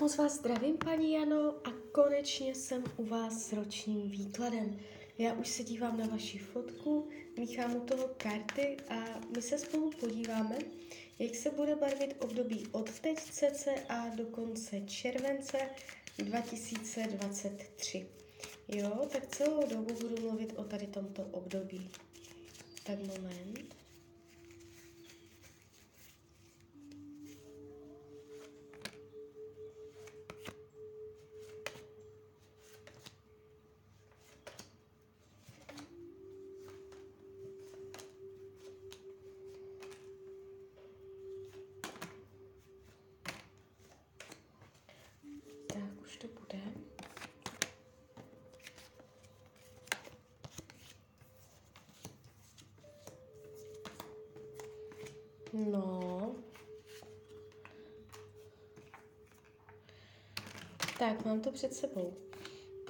Moc vás zdravím, paní Jano, a konečně jsem u vás s ročním výkladem. Já už se dívám na vaši fotku, míchám u toho karty a my se spolu podíváme, jak se bude barvit období od teď cca do konce července 2023. Jo, tak celou dobu budu mluvit o tady tomto období. Tak moment. Tak, už to bude. No. Tak, mám to před sebou.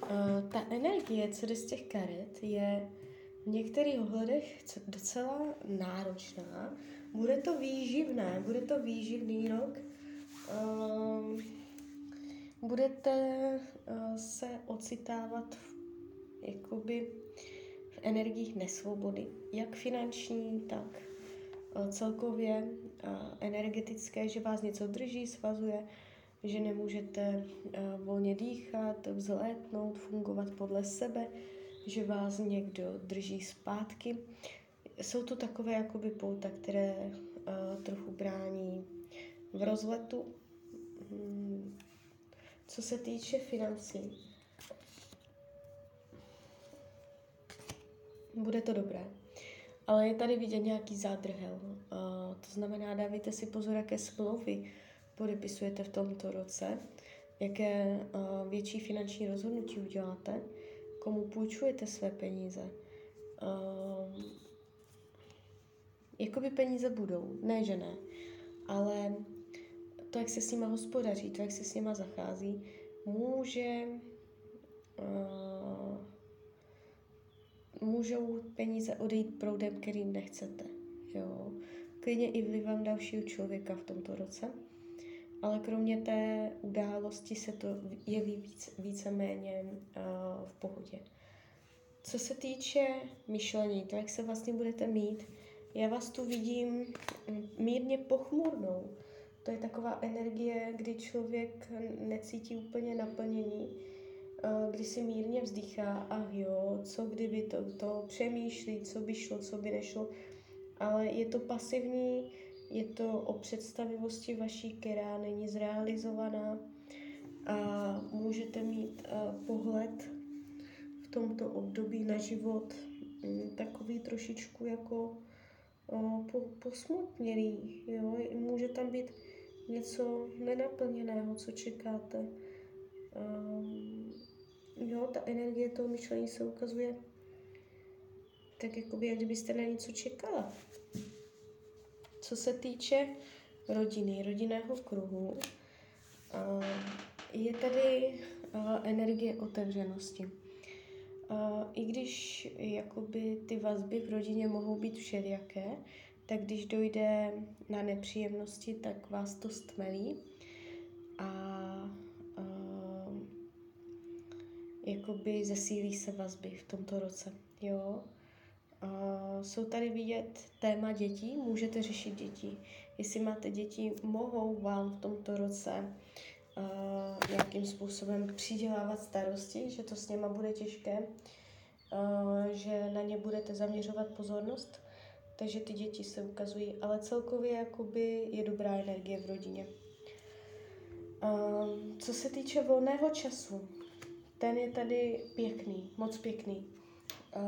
Uh, ta energie, co jde z těch karet, je v některých ohledech docela náročná. Bude to výživné, bude to výživný rok. Uh, budete uh, se ocitávat v, jakoby v energiích nesvobody, jak finanční, tak celkově uh, energetické, že vás něco drží, svazuje, že nemůžete uh, volně dýchat, vzlétnout, fungovat podle sebe, že vás někdo drží zpátky. Jsou to takové jakoby pouta, které trochu brání v rozletu. Hmm co se týče financí, bude to dobré. Ale je tady vidět nějaký zádrhel. Uh, to znamená, dávejte si pozor, jaké smlouvy podepisujete v tomto roce, jaké uh, větší finanční rozhodnutí uděláte, komu půjčujete své peníze. Uh, jakoby peníze budou, ne že ne, ale to, jak se s nima hospodaří, to, jak se s nima zachází, může uh, můžou peníze odejít proudem, který nechcete. Jo. Klidně i vlivem dalšího člověka v tomto roce. Ale kromě té události se to jeví víc, víceméně uh, v pohodě. Co se týče myšlení, to, jak se vlastně budete mít, já vás tu vidím mírně pochmurnou to je taková energie, kdy člověk necítí úplně naplnění, eh, kdy si mírně vzdychá a jo, co kdyby to, to přemýšlí, co by šlo, co by nešlo, ale je to pasivní, je to o představivosti vaší, která není zrealizovaná. A můžete mít uh, pohled v tomto období na život um, takový trošičku jako po, jo, může tam být něco nenaplněného, co čekáte. Um, jo, ta energie toho myšlení se ukazuje tak, jakoby, jak kdybyste na něco čekala. Co se týče rodiny, rodinného kruhu, uh, je tady uh, energie otevřenosti. Uh, I když jakoby ty vazby v rodině mohou být všelijaké, tak když dojde na nepříjemnosti, tak vás to stmelí a jakoby zesílí se vazby v tomto roce. Jo? Uh, jsou tady vidět téma dětí, můžete řešit děti. Jestli máte děti, mohou vám v tomto roce uh, nějakým způsobem přidělávat starosti, že to s něma bude těžké, uh, že na ně budete zaměřovat pozornost takže ty děti se ukazují, ale celkově jakoby je dobrá energie v rodině. Um, co se týče volného času, ten je tady pěkný, moc pěkný. Uh,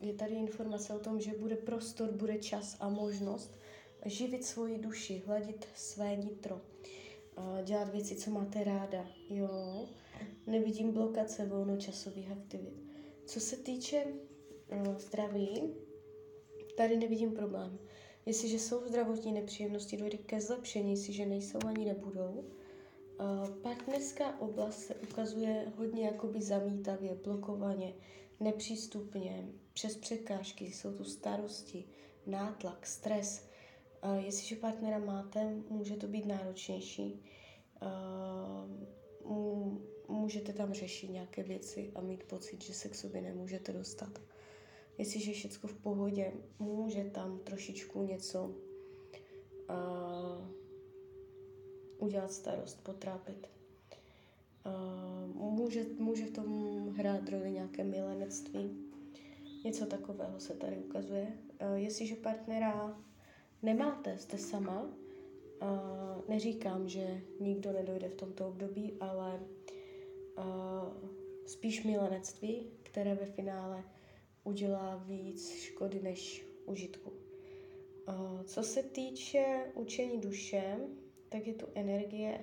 je tady informace o tom, že bude prostor, bude čas a možnost živit svoji duši, hladit své nitro, uh, dělat věci, co máte ráda. Jo, nevidím blokace volnočasových aktivit. Co se týče uh, zdraví, Tady nevidím problém. Jestliže jsou zdravotní nepříjemnosti, dojde ke zlepšení, jestliže nejsou ani nebudou. Partnerská oblast se ukazuje hodně jakoby zamítavě, blokovaně, nepřístupně, přes překážky, jsou tu starosti, nátlak, stres. Jestliže partnera máte, může to být náročnější. Můžete tam řešit nějaké věci a mít pocit, že se k sobě nemůžete dostat. Jestliže je všechno v pohodě, může tam trošičku něco uh, udělat starost, potrápit. Může, může v tom hrát roli nějaké milenectví. Něco takového se tady ukazuje. Jestliže partnera nemáte, jste sama, neříkám, že nikdo nedojde v tomto období, ale spíš milenectví, které ve finále udělá víc škody než užitku. Co se týče učení duše, tak je tu energie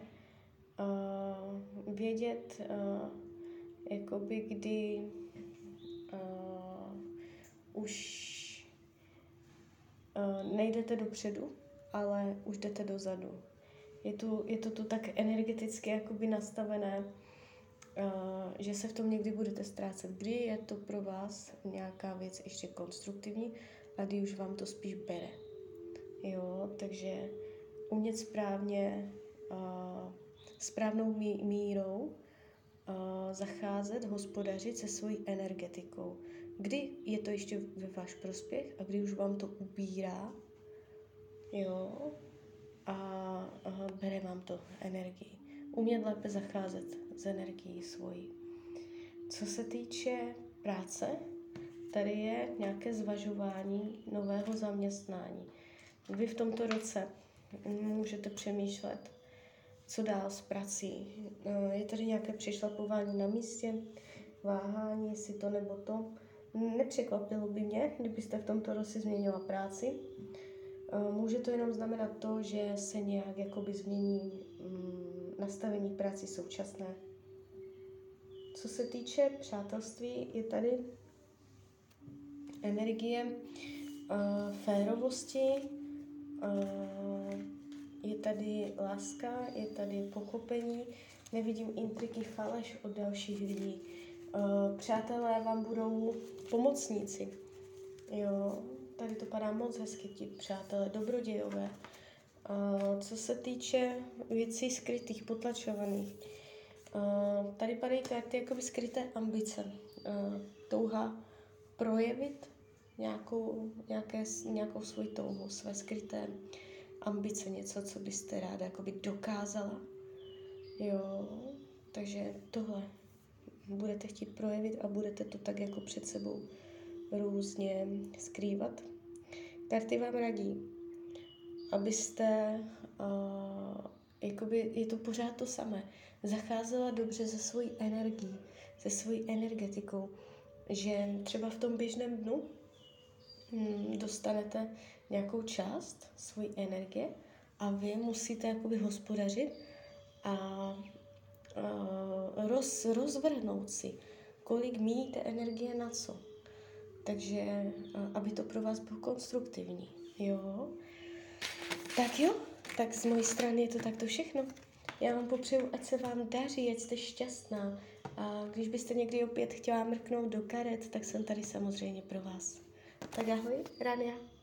uh, vědět, uh, jakoby kdy uh, už uh, nejdete dopředu, ale už jdete dozadu. Je, tu, je to tu tak energeticky jakoby nastavené, uh, že se v tom někdy budete ztrácet. Kdy je to pro vás nějaká věc ještě konstruktivní a kdy už vám to spíš bere. Jo, takže umět správně, uh, správnou mí- mírou uh, zacházet, hospodařit se svojí energetikou. Kdy je to ještě ve váš prospěch a kdy už vám to ubírá, jo, a, a bere vám to energii. Umět lépe zacházet s energií svojí. Co se týče práce, tady je nějaké zvažování nového zaměstnání. Vy v tomto roce můžete přemýšlet, co dál s prací. Je tady nějaké přešlapování na místě, váhání, jestli to nebo to. Nepřekvapilo by mě, kdybyste v tomto roce změnila práci. Může to jenom znamenat to, že se nějak jakoby změní mm, nastavení práci současné. Co se týče přátelství, je tady energie uh, férovosti, je tady láska, je tady pochopení, nevidím intriky, faleš od dalších lidí. Uh, přátelé vám budou pomocníci. Jo, tady to padá moc hezky, ti přátelé, dobrodějové. Uh, co se týče věcí skrytých, potlačovaných, uh, tady padají karty jakoby skryté ambice, uh, touha projevit nějakou, nějaké, nějakou svoji touhu, své skryté ambice, něco, co byste ráda jakoby dokázala. Jo, takže tohle budete chtít projevit a budete to tak jako před sebou různě skrývat. Karty vám radí, abyste, uh, jakoby je to pořád to samé, zacházela dobře se svojí energií, se svojí energetikou, že třeba v tom běžném dnu dostanete nějakou část svojí energie a vy musíte jakoby hospodařit a, a roz, rozvrhnout si, kolik míjíte energie na co. Takže, aby to pro vás bylo konstruktivní. Jo? Tak jo, tak z mojí strany je to takto všechno. Já vám popřeju, ať se vám daří, ať jste šťastná. A když byste někdy opět chtěla mrknout do karet, tak jsem tady samozřejmě pro vás. Tak ahoj, Rania.